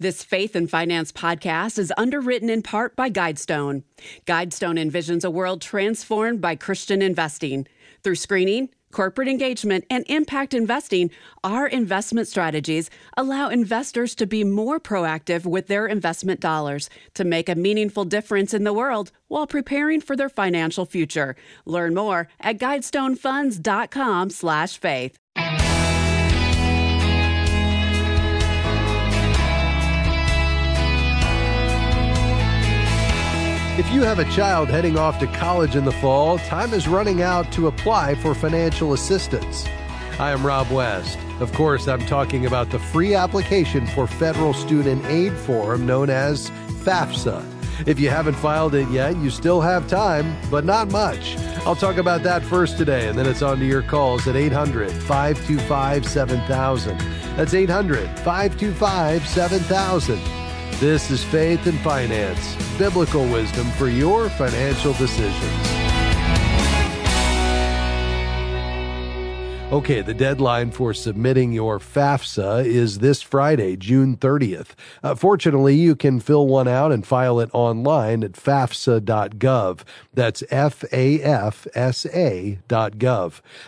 This Faith and Finance podcast is underwritten in part by Guidestone. Guidestone envisions a world transformed by Christian investing. Through screening, corporate engagement, and impact investing, our investment strategies allow investors to be more proactive with their investment dollars to make a meaningful difference in the world while preparing for their financial future. Learn more at guidestonefunds.com/faith. If you have a child heading off to college in the fall, time is running out to apply for financial assistance. I am Rob West. Of course, I'm talking about the free application for federal student aid form known as FAFSA. If you haven't filed it yet, you still have time, but not much. I'll talk about that first today, and then it's on to your calls at 800 525 7000. That's 800 525 7000. This is Faith and Finance, biblical wisdom for your financial decisions. Okay, the deadline for submitting your FAFSA is this Friday, June 30th. Uh, fortunately, you can fill one out and file it online at fafsa.gov. That's F-A-F-S-A.gov.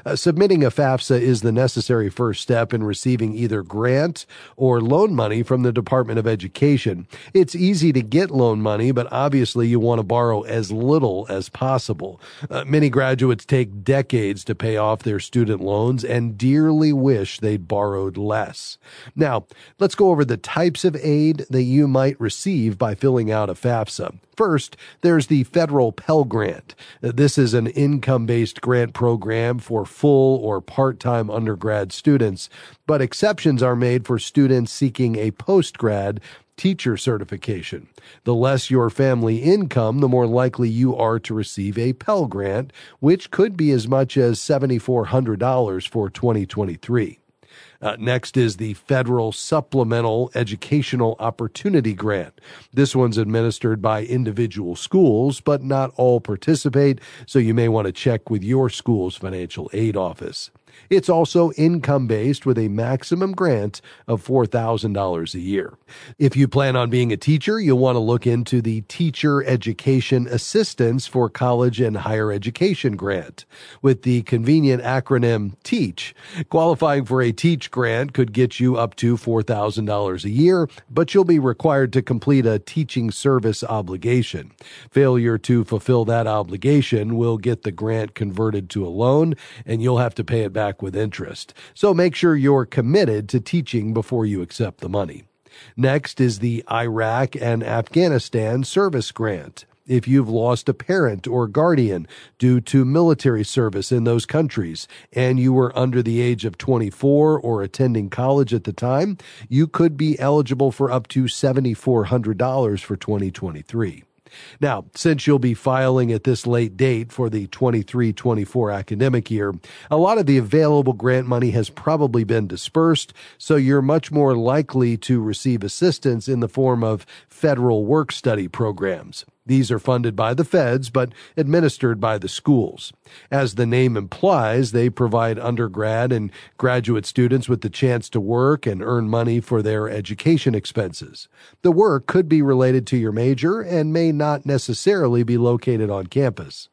Uh, submitting a FAFSA is the necessary first step in receiving either grant or loan money from the Department of Education. It's easy to get loan money, but obviously you want to borrow as little as possible. Uh, many graduates take decades to pay off their student loans loans and dearly wish they'd borrowed less. Now, let's go over the types of aid that you might receive by filling out a FAFSA. First, there's the federal Pell Grant. This is an income based grant program for full or part time undergrad students, but exceptions are made for students seeking a postgrad teacher certification. The less your family income, the more likely you are to receive a Pell Grant, which could be as much as $7,400 for 2023. Uh, next is the Federal Supplemental Educational Opportunity Grant. This one's administered by individual schools, but not all participate, so you may want to check with your school's financial aid office. It's also income based with a maximum grant of $4,000 a year. If you plan on being a teacher, you'll want to look into the Teacher Education Assistance for College and Higher Education Grant with the convenient acronym TEACH. Qualifying for a TEACH grant could get you up to $4,000 a year, but you'll be required to complete a teaching service obligation. Failure to fulfill that obligation will get the grant converted to a loan and you'll have to pay it back with interest. So make sure you're committed to teaching before you accept the money. Next is the Iraq and Afghanistan Service Grant. If you've lost a parent or guardian due to military service in those countries and you were under the age of 24 or attending college at the time, you could be eligible for up to $7,400 for 2023. Now, since you'll be filing at this late date for the 23 24 academic year, a lot of the available grant money has probably been dispersed, so you're much more likely to receive assistance in the form of federal work study programs. These are funded by the feds, but administered by the schools. As the name implies, they provide undergrad and graduate students with the chance to work and earn money for their education expenses. The work could be related to your major and may not necessarily be located on campus.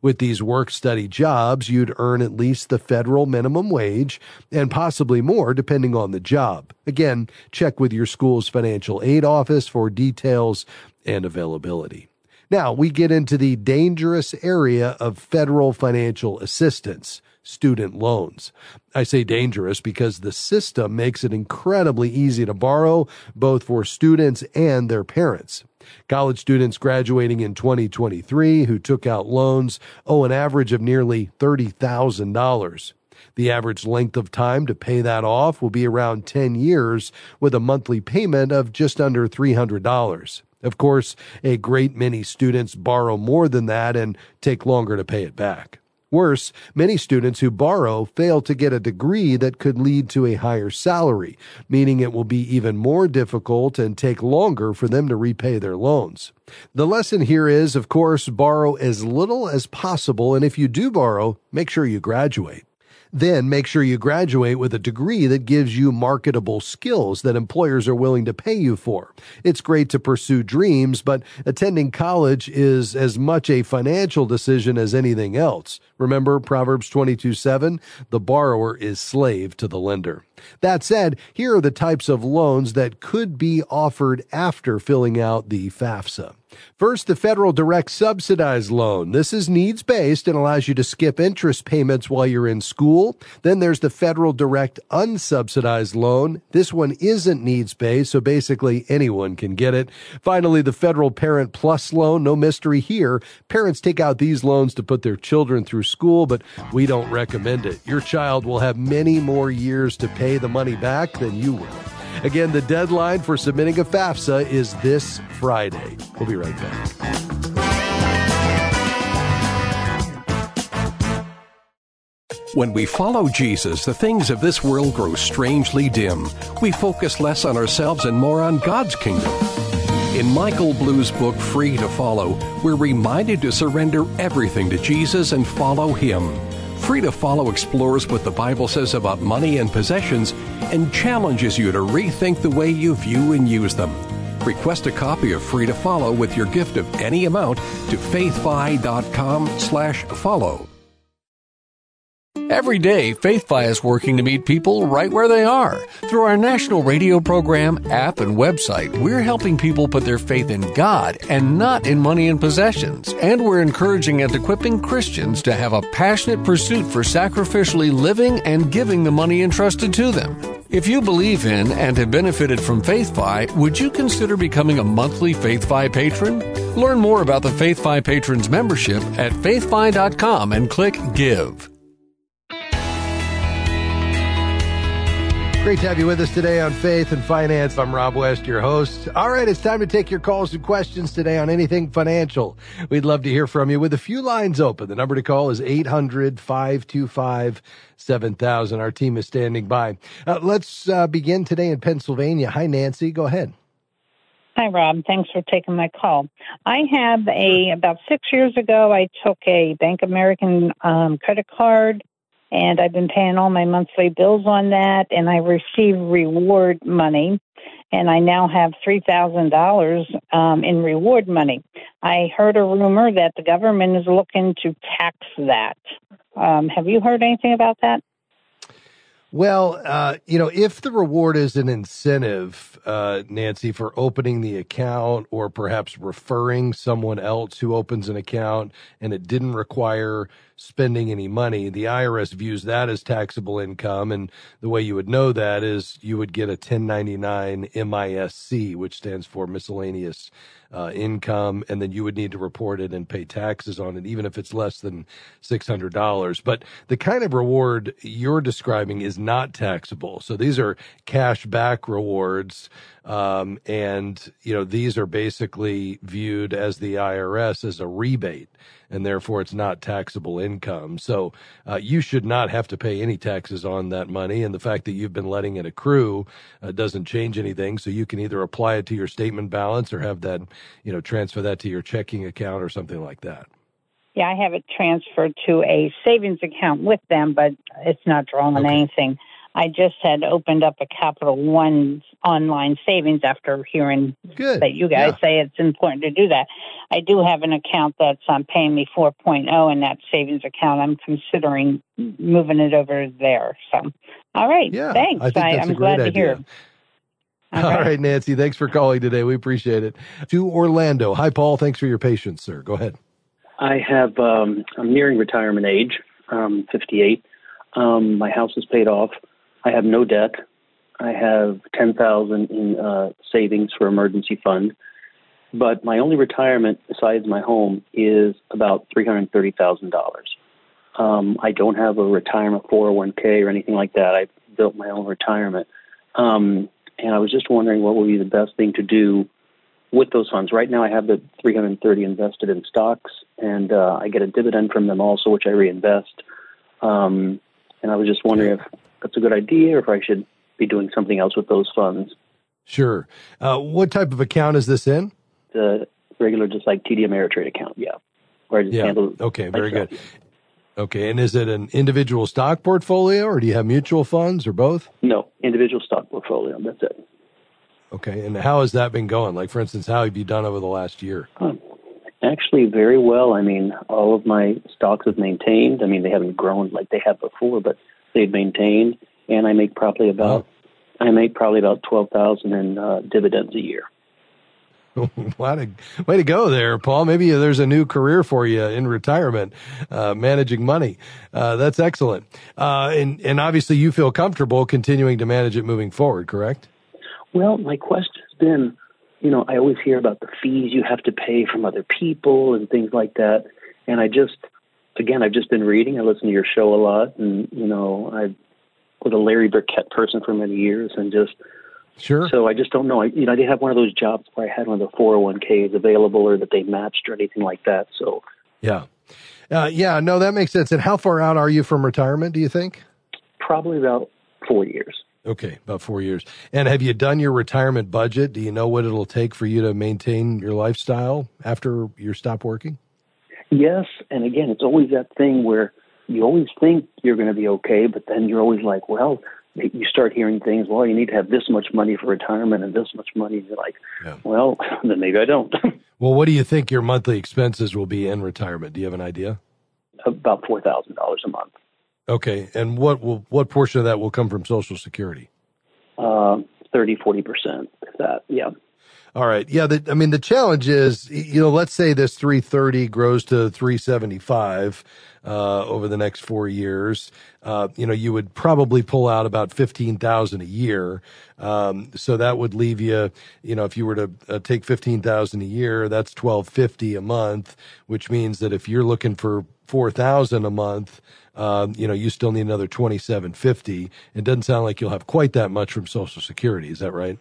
With these work study jobs, you'd earn at least the federal minimum wage and possibly more depending on the job. Again, check with your school's financial aid office for details and availability. Now we get into the dangerous area of federal financial assistance student loans. I say dangerous because the system makes it incredibly easy to borrow, both for students and their parents. College students graduating in 2023 who took out loans owe an average of nearly $30,000. The average length of time to pay that off will be around 10 years with a monthly payment of just under $300. Of course, a great many students borrow more than that and take longer to pay it back. Worse, many students who borrow fail to get a degree that could lead to a higher salary, meaning it will be even more difficult and take longer for them to repay their loans. The lesson here is, of course, borrow as little as possible, and if you do borrow, make sure you graduate. Then make sure you graduate with a degree that gives you marketable skills that employers are willing to pay you for. It's great to pursue dreams, but attending college is as much a financial decision as anything else. Remember Proverbs 22 7? The borrower is slave to the lender. That said, here are the types of loans that could be offered after filling out the FAFSA. First, the federal direct subsidized loan. This is needs based and allows you to skip interest payments while you're in school. Then there's the federal direct unsubsidized loan. This one isn't needs based, so basically anyone can get it. Finally, the federal parent plus loan. No mystery here. Parents take out these loans to put their children through school, but we don't recommend it. Your child will have many more years to pay the money back than you will. Again, the deadline for submitting a FAFSA is this Friday. We'll be right back. When we follow Jesus, the things of this world grow strangely dim. We focus less on ourselves and more on God's kingdom. In Michael Blue's book, Free to Follow, we're reminded to surrender everything to Jesus and follow Him. Free to Follow explores what the Bible says about money and possessions and challenges you to rethink the way you view and use them. Request a copy of Free to Follow with your gift of any amount to faithfi.com slash follow. Every day, FaithFi is working to meet people right where they are. Through our national radio program, app, and website, we're helping people put their faith in God and not in money and possessions. And we're encouraging and equipping Christians to have a passionate pursuit for sacrificially living and giving the money entrusted to them. If you believe in and have benefited from FaithFi, would you consider becoming a monthly FaithFi patron? Learn more about the FaithFi Patrons membership at faithfi.com and click Give. Great to have you with us today on Faith and Finance. I'm Rob West, your host. All right, it's time to take your calls and questions today on anything financial. We'd love to hear from you with a few lines open. The number to call is 800 525 7000. Our team is standing by. Uh, let's uh, begin today in Pennsylvania. Hi, Nancy. Go ahead. Hi, Rob. Thanks for taking my call. I have a, about six years ago, I took a Bank American um, credit card and I've been paying all my monthly bills on that, and I receive reward money, and I now have three thousand um, dollars in reward money. I heard a rumor that the government is looking to tax that. Um, have you heard anything about that? Well, uh, you know, if the reward is an incentive, uh, Nancy, for opening the account or perhaps referring someone else who opens an account and it didn't require spending any money, the IRS views that as taxable income. And the way you would know that is you would get a 1099 MISC, which stands for miscellaneous uh, income, and then you would need to report it and pay taxes on it, even if it's less than $600. But the kind of reward you're describing is not taxable. So these are cash back rewards. Um, and, you know, these are basically viewed as the IRS as a rebate and therefore it's not taxable income. So uh, you should not have to pay any taxes on that money. And the fact that you've been letting it accrue uh, doesn't change anything. So you can either apply it to your statement balance or have that, you know, transfer that to your checking account or something like that. Yeah, I have it transferred to a savings account with them, but it's not drawing okay. anything. I just had opened up a Capital One online savings after hearing Good. that you guys yeah. say it's important to do that. I do have an account that's um, paying me 4.0 in that savings account. I'm considering moving it over there. So, all right. Yeah, thanks. I I, am glad idea. to hear. All, all right. right, Nancy. Thanks for calling today. We appreciate it. To Orlando. Hi, Paul. Thanks for your patience, sir. Go ahead. I have, um, I'm nearing retirement age, um, 58. Um, my house is paid off. I have no debt. I have ten thousand in uh, savings for emergency fund, but my only retirement besides my home is about three hundred thirty thousand dollars. Um, I don't have a retirement 401k or anything like that. I built my own retirement, um, and I was just wondering what would be the best thing to do with those funds. Right now, I have the 330 invested in stocks, and uh, I get a dividend from them also, which I reinvest. Um, and I was just wondering if that's a good idea or if I should be doing something else with those funds. Sure. Uh, what type of account is this in? The regular, just like TD Ameritrade account, yeah. Where I just yeah. handle okay, very good. Okay. And is it an individual stock portfolio or do you have mutual funds or both? No, individual stock portfolio. That's it. Okay. And how has that been going? Like, for instance, how have you done over the last year? Actually, very well. I mean, all of my stocks have maintained. I mean, they haven't grown like they have before, but they've maintained. And I make probably about, oh. I make probably about twelve thousand in uh, dividends a year. way, to, way to go there, Paul. Maybe there's a new career for you in retirement, uh, managing money. Uh, that's excellent. Uh, and, and obviously you feel comfortable continuing to manage it moving forward, correct? Well, my question has been, you know, I always hear about the fees you have to pay from other people and things like that. And I just, again, I've just been reading. I listen to your show a lot, and you know, I was a Larry Burkett person for many years, and just Sure. So I just don't know. I, you know, I didn't have one of those jobs where I had one of the 401ks available or that they matched or anything like that. So. Yeah. Uh, yeah. No, that makes sense. And how far out are you from retirement? Do you think? Probably about four years. Okay, about four years. And have you done your retirement budget? Do you know what it'll take for you to maintain your lifestyle after you stop working? Yes, and again, it's always that thing where you always think you're going to be okay, but then you're always like, well, you start hearing things. Well, you need to have this much money for retirement and this much money. And you're like, yeah. well, then maybe I don't. well, what do you think your monthly expenses will be in retirement? Do you have an idea? About four thousand dollars a month. Okay, and what will what portion of that will come from Social Security? Uh, 30, 40 percent. That, yeah. All right. Yeah. The, I mean, the challenge is, you know, let's say this 330 grows to 375 uh, over the next four years. Uh, you know, you would probably pull out about 15,000 a year. Um, so that would leave you, you know, if you were to uh, take 15,000 a year, that's 1250 a month, which means that if you're looking for 4,000 a month, um, you know, you still need another 2750. It doesn't sound like you'll have quite that much from Social Security. Is that right?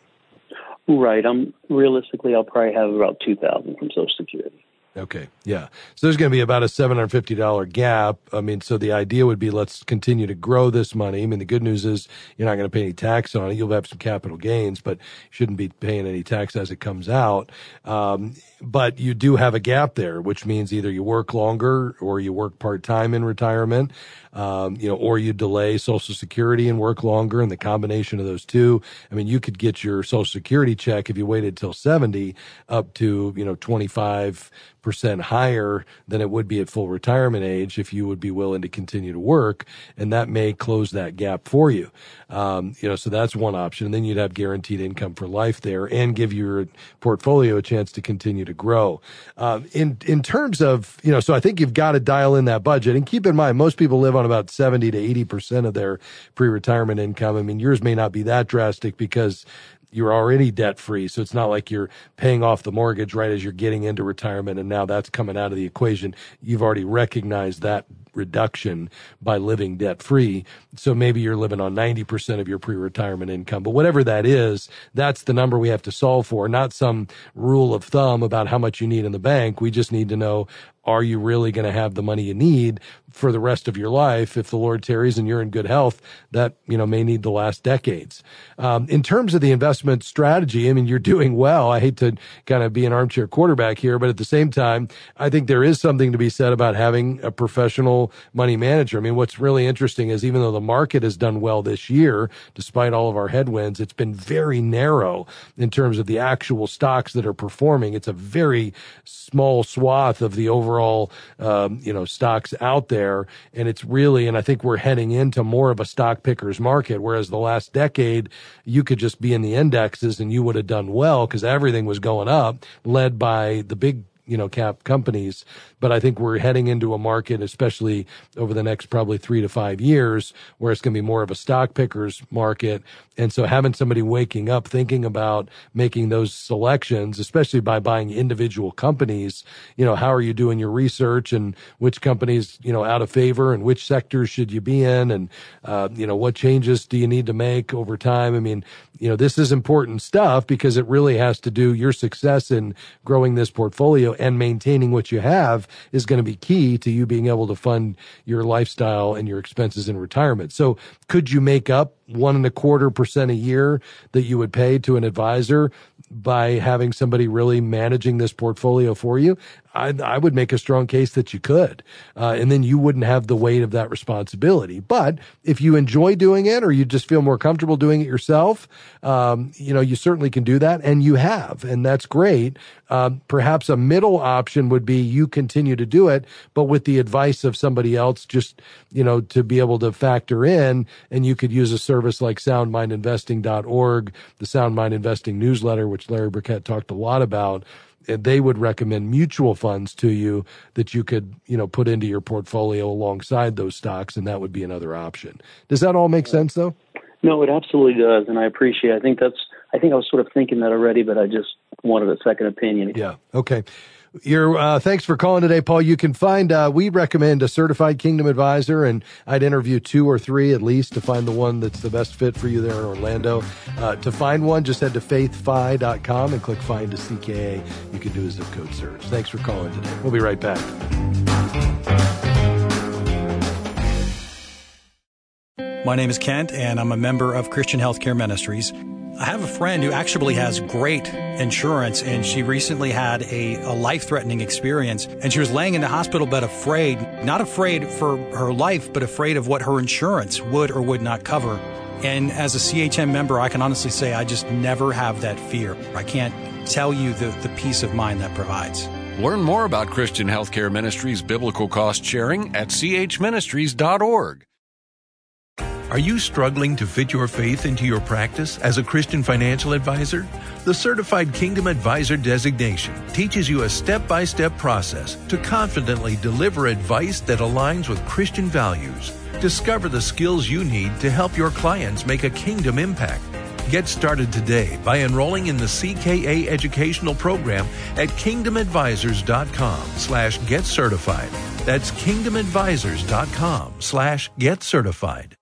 Right. I'm realistically, I'll probably have about two thousand from Social Security. Okay. Yeah. So there's going to be about a $750 gap. I mean, so the idea would be let's continue to grow this money. I mean, the good news is you're not going to pay any tax on it. You'll have some capital gains, but you shouldn't be paying any tax as it comes out. Um, but you do have a gap there, which means either you work longer or you work part time in retirement, um, you know, or you delay Social Security and work longer. And the combination of those two, I mean, you could get your Social Security check if you waited till 70 up to, you know, 25 percent higher than it would be at full retirement age if you would be willing to continue to work, and that may close that gap for you. Um, you know, so that's one option. And then you'd have guaranteed income for life there, and give your portfolio a chance to continue to grow. Um, in in terms of you know, so I think you've got to dial in that budget, and keep in mind most people live on about seventy to eighty percent of their pre-retirement income. I mean, yours may not be that drastic because you're already debt free. So it's not like you're paying off the mortgage right as you're getting into retirement and now that's coming out of the equation. You've already recognized that reduction by living debt free. So maybe you're living on 90% of your pre-retirement income, but whatever that is, that's the number we have to solve for, not some rule of thumb about how much you need in the bank. We just need to know, are you really going to have the money you need for the rest of your life? If the Lord tarries and you're in good health, that, you know, may need the last decades. Um, in terms of the investment strategy, I mean, you're doing well. I hate to kind of be an armchair quarterback here, but at the same time, I think there is something to be said about having a professional money manager. I mean, what's really interesting is even though the market has done well this year, despite all of our headwinds, it's been very narrow in terms of the actual stocks that are performing. It's a very small swath of the overall, um, you know, stocks out there. And it's really, and I think we're heading into more of a stock pickers market, whereas the last decade, you could just be in the indexes and you would have done well because everything was going up, led by the big you know, cap companies. But I think we're heading into a market, especially over the next probably three to five years, where it's going to be more of a stock pickers market. And so having somebody waking up thinking about making those selections, especially by buying individual companies, you know, how are you doing your research and which companies, you know, out of favor and which sectors should you be in? And, uh, you know, what changes do you need to make over time? I mean, you know, this is important stuff because it really has to do your success in growing this portfolio and maintaining what you have is going to be key to you being able to fund your lifestyle and your expenses in retirement. So could you make up one and a quarter percent a year that you would pay to an advisor by having somebody really managing this portfolio for you, I, I would make a strong case that you could. Uh, and then you wouldn't have the weight of that responsibility. But if you enjoy doing it or you just feel more comfortable doing it yourself, um, you know, you certainly can do that and you have, and that's great. Uh, perhaps a middle option would be you continue to do it, but with the advice of somebody else, just, you know, to be able to factor in and you could use a service like soundmindinvesting.org, the Sound Mind Investing newsletter, which Larry Burkett talked a lot about and they would recommend mutual funds to you that you could, you know, put into your portfolio alongside those stocks, and that would be another option. Does that all make sense, though? No, it absolutely does, and I appreciate. It. I think that's. I think I was sort of thinking that already, but I just wanted a second opinion. Yeah. Okay. Your uh, thanks for calling today, Paul. You can find uh, we recommend a certified Kingdom advisor, and I'd interview two or three at least to find the one that's the best fit for you there in Orlando. Uh, to find one, just head to faithfi.com and click find a CKA. You can do a zip code search. Thanks for calling today. We'll be right back. My name is Kent, and I'm a member of Christian Healthcare Ministries. I have a friend who actually has great insurance, and she recently had a, a life threatening experience. And she was laying in the hospital bed afraid, not afraid for her life, but afraid of what her insurance would or would not cover. And as a CHM member, I can honestly say I just never have that fear. I can't tell you the, the peace of mind that provides. Learn more about Christian Healthcare Ministries biblical cost sharing at chministries.org. Are you struggling to fit your faith into your practice as a Christian financial advisor? The Certified Kingdom Advisor designation teaches you a step by step process to confidently deliver advice that aligns with Christian values. Discover the skills you need to help your clients make a kingdom impact. Get started today by enrolling in the CKA educational program at kingdomadvisors.com slash get certified. That's kingdomadvisors.com slash get certified.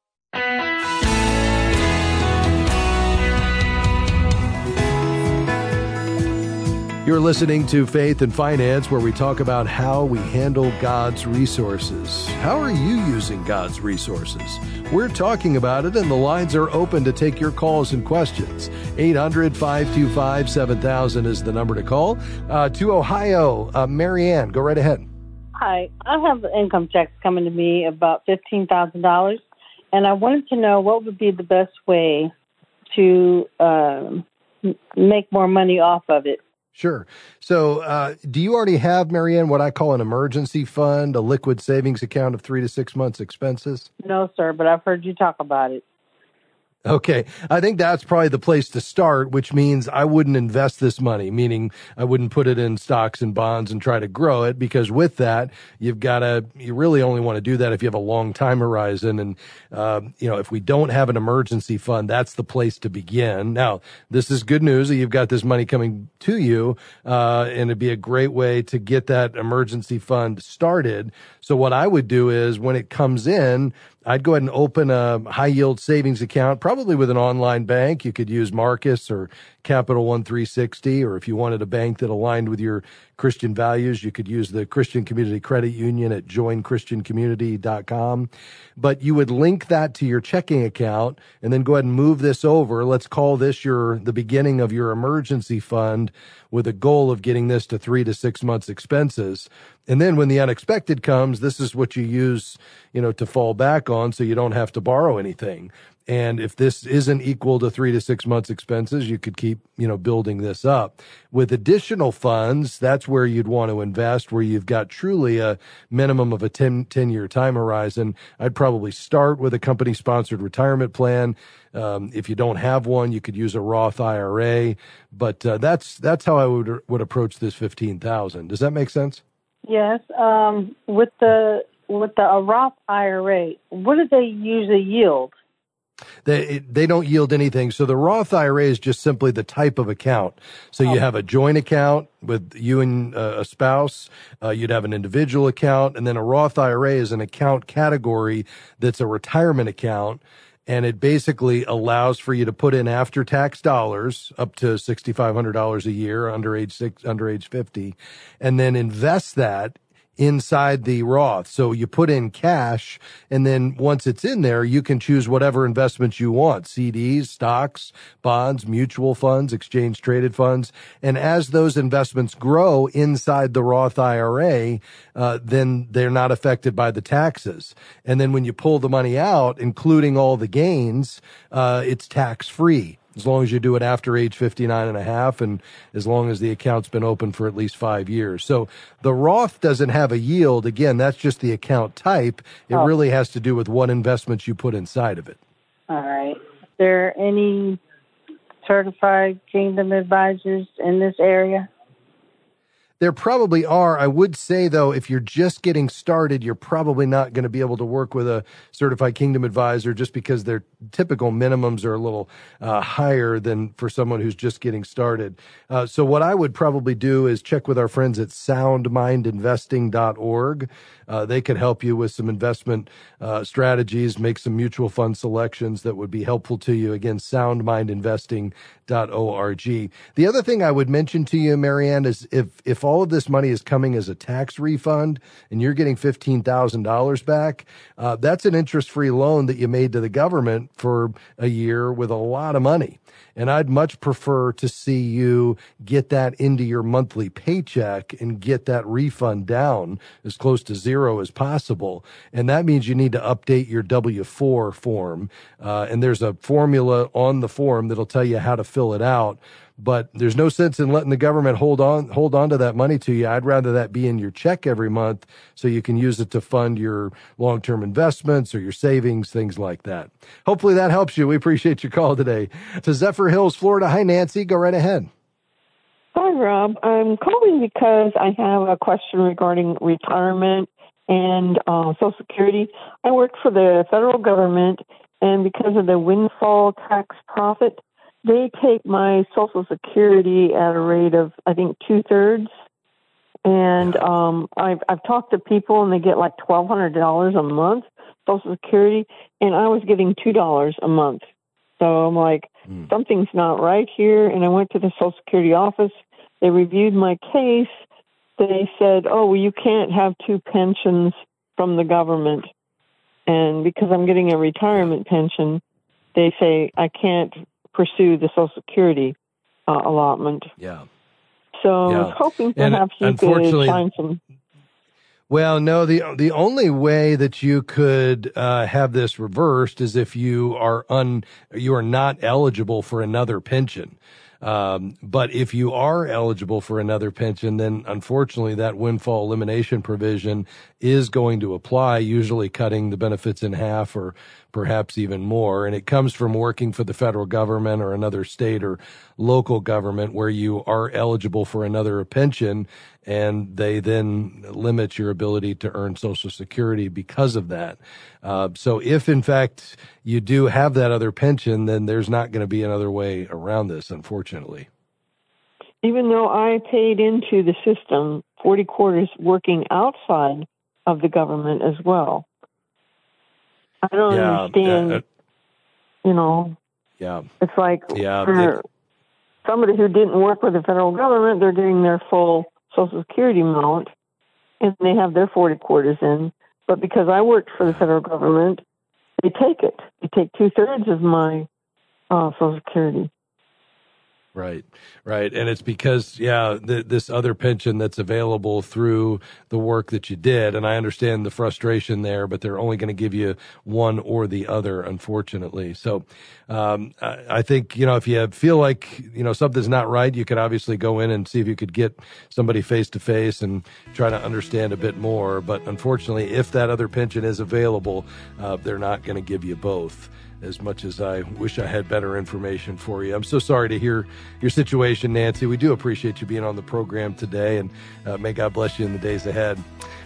You're listening to Faith and Finance, where we talk about how we handle God's resources. How are you using God's resources? We're talking about it, and the lines are open to take your calls and questions. 800 525 7000 is the number to call. Uh, to Ohio, uh, Marianne, go right ahead. Hi, I have income checks coming to me about $15,000, and I wanted to know what would be the best way to uh, make more money off of it. Sure. So, uh, do you already have, Marianne, what I call an emergency fund, a liquid savings account of three to six months expenses? No, sir, but I've heard you talk about it. Okay. I think that's probably the place to start, which means I wouldn't invest this money, meaning I wouldn't put it in stocks and bonds and try to grow it because with that, you've got to, you really only want to do that if you have a long time horizon. And, uh, you know, if we don't have an emergency fund, that's the place to begin. Now, this is good news that you've got this money coming to you. Uh, and it'd be a great way to get that emergency fund started. So what I would do is when it comes in, I'd go ahead and open a high yield savings account, probably with an online bank. You could use Marcus or Capital One 360, or if you wanted a bank that aligned with your Christian values, you could use the Christian Community Credit Union at joinchristiancommunity.com. But you would link that to your checking account and then go ahead and move this over. Let's call this your, the beginning of your emergency fund with a goal of getting this to three to six months expenses. And then when the unexpected comes, this is what you use, you know, to fall back on so you don't have to borrow anything. And if this isn't equal to three to six months expenses, you could keep, you know, building this up. With additional funds, that's where you'd want to invest, where you've got truly a minimum of a 10, 10 year time horizon. I'd probably start with a company sponsored retirement plan. Um, if you don't have one, you could use a Roth IRA, but uh, that's that's how I would would approach this fifteen thousand. Does that make sense? Yes. Um, with the with the Roth IRA, what do they usually yield? They they don't yield anything. So the Roth IRA is just simply the type of account. So oh. you have a joint account with you and uh, a spouse. Uh, you'd have an individual account, and then a Roth IRA is an account category that's a retirement account. And it basically allows for you to put in after tax dollars up to $6,500 a year under age six, under age 50, and then invest that inside the Roth. So you put in cash and then once it's in there, you can choose whatever investments you want. CDs, stocks, bonds, mutual funds, exchange traded funds. And as those investments grow inside the Roth IRA, uh, then they're not affected by the taxes. And then when you pull the money out, including all the gains, uh, it's tax free as long as you do it after age 59 and a half and as long as the account's been open for at least five years. So the Roth doesn't have a yield. Again, that's just the account type. It oh. really has to do with what investments you put inside of it. All right. Is there any certified kingdom advisors in this area? There probably are. I would say though, if you're just getting started, you're probably not going to be able to work with a certified kingdom advisor just because their typical minimums are a little uh, higher than for someone who's just getting started. Uh, so what I would probably do is check with our friends at soundmindinvesting.org. Uh, they could help you with some investment uh, strategies, make some mutual fund selections that would be helpful to you. Again, soundmindinvesting.org. The other thing I would mention to you, Marianne, is if if all of this money is coming as a tax refund and you're getting $15,000 back, uh, that's an interest free loan that you made to the government for a year with a lot of money. And I'd much prefer to see you get that into your monthly paycheck and get that refund down as close to zero as possible. And that means you need to update your W 4 form. Uh, and there's a formula on the form that'll tell you how to fill it out but there's no sense in letting the government hold on hold on to that money to you. I'd rather that be in your check every month so you can use it to fund your long-term investments or your savings, things like that. Hopefully that helps you. We appreciate your call today. To Zephyrhills, Florida. Hi Nancy, go right ahead. Hi Rob. I'm calling because I have a question regarding retirement and uh, Social Security. I work for the federal government and because of the windfall tax profit they take my Social Security at a rate of I think two thirds, and um, I've I've talked to people and they get like twelve hundred dollars a month Social Security, and I was getting two dollars a month. So I'm like, mm. something's not right here. And I went to the Social Security office. They reviewed my case. They said, oh, well, you can't have two pensions from the government. And because I'm getting a retirement pension, they say I can't pursue the Social Security uh, allotment. Yeah. So yeah. I was hoping perhaps and you could find some. Well, no, the the only way that you could uh, have this reversed is if you are un you are not eligible for another pension. Um, but if you are eligible for another pension, then unfortunately that windfall elimination provision is going to apply, usually cutting the benefits in half or perhaps even more. And it comes from working for the federal government or another state or local government where you are eligible for another pension and they then limit your ability to earn social security because of that. Uh, so if in fact you do have that other pension, then there's not going to be another way around this, unfortunately. Even though I paid into the system 40 quarters working outside of the government as well. I don't yeah, understand. Uh, you know. Yeah. It's like yeah, for it, somebody who didn't work with the federal government, they're getting their full Social Security amount, and they have their forty quarters in. But because I worked for the federal government, they take it. They take two thirds of my uh, Social Security. Right, right, and it's because yeah, th- this other pension that's available through the work that you did, and I understand the frustration there, but they're only going to give you one or the other, unfortunately. So, um, I, I, think you know if you feel like you know something's not right, you could obviously go in and see if you could get somebody face to face and try to understand a bit more. But unfortunately, if that other pension is available, uh, they're not going to give you both as much as I wish I had better information for you. I'm so sorry to hear your situation, Nancy. We do appreciate you being on the program today, and uh, may God bless you in the days ahead.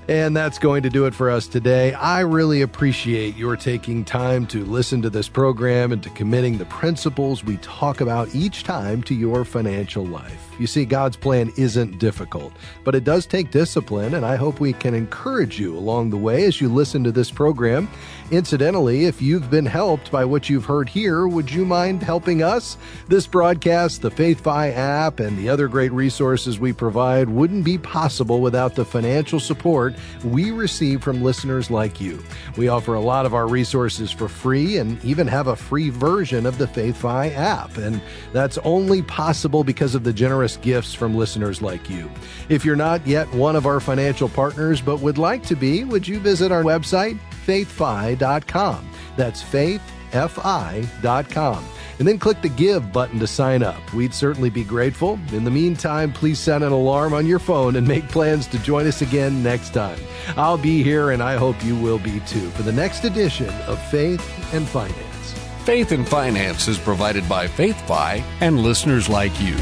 And that's going to do it for us today. I really appreciate your taking time to listen to this program and to committing the principles we talk about each time to your financial life. You see, God's plan isn't difficult, but it does take discipline, and I hope we can encourage you along the way as you listen to this program. Incidentally, if you've been helped by what you've heard here, would you mind helping us? This broadcast, the FaithFi app, and the other great resources we provide wouldn't be possible without the financial support support we receive from listeners like you. We offer a lot of our resources for free and even have a free version of the FaithFi app. And that's only possible because of the generous gifts from listeners like you. If you're not yet one of our financial partners but would like to be, would you visit our website, faithfi.com? That's faithfi.com and then click the Give button to sign up. We'd certainly be grateful. In the meantime, please set an alarm on your phone and make plans to join us again next time. I'll be here, and I hope you will be too, for the next edition of Faith and Finance. Faith and Finance is provided by FaithFi and listeners like you.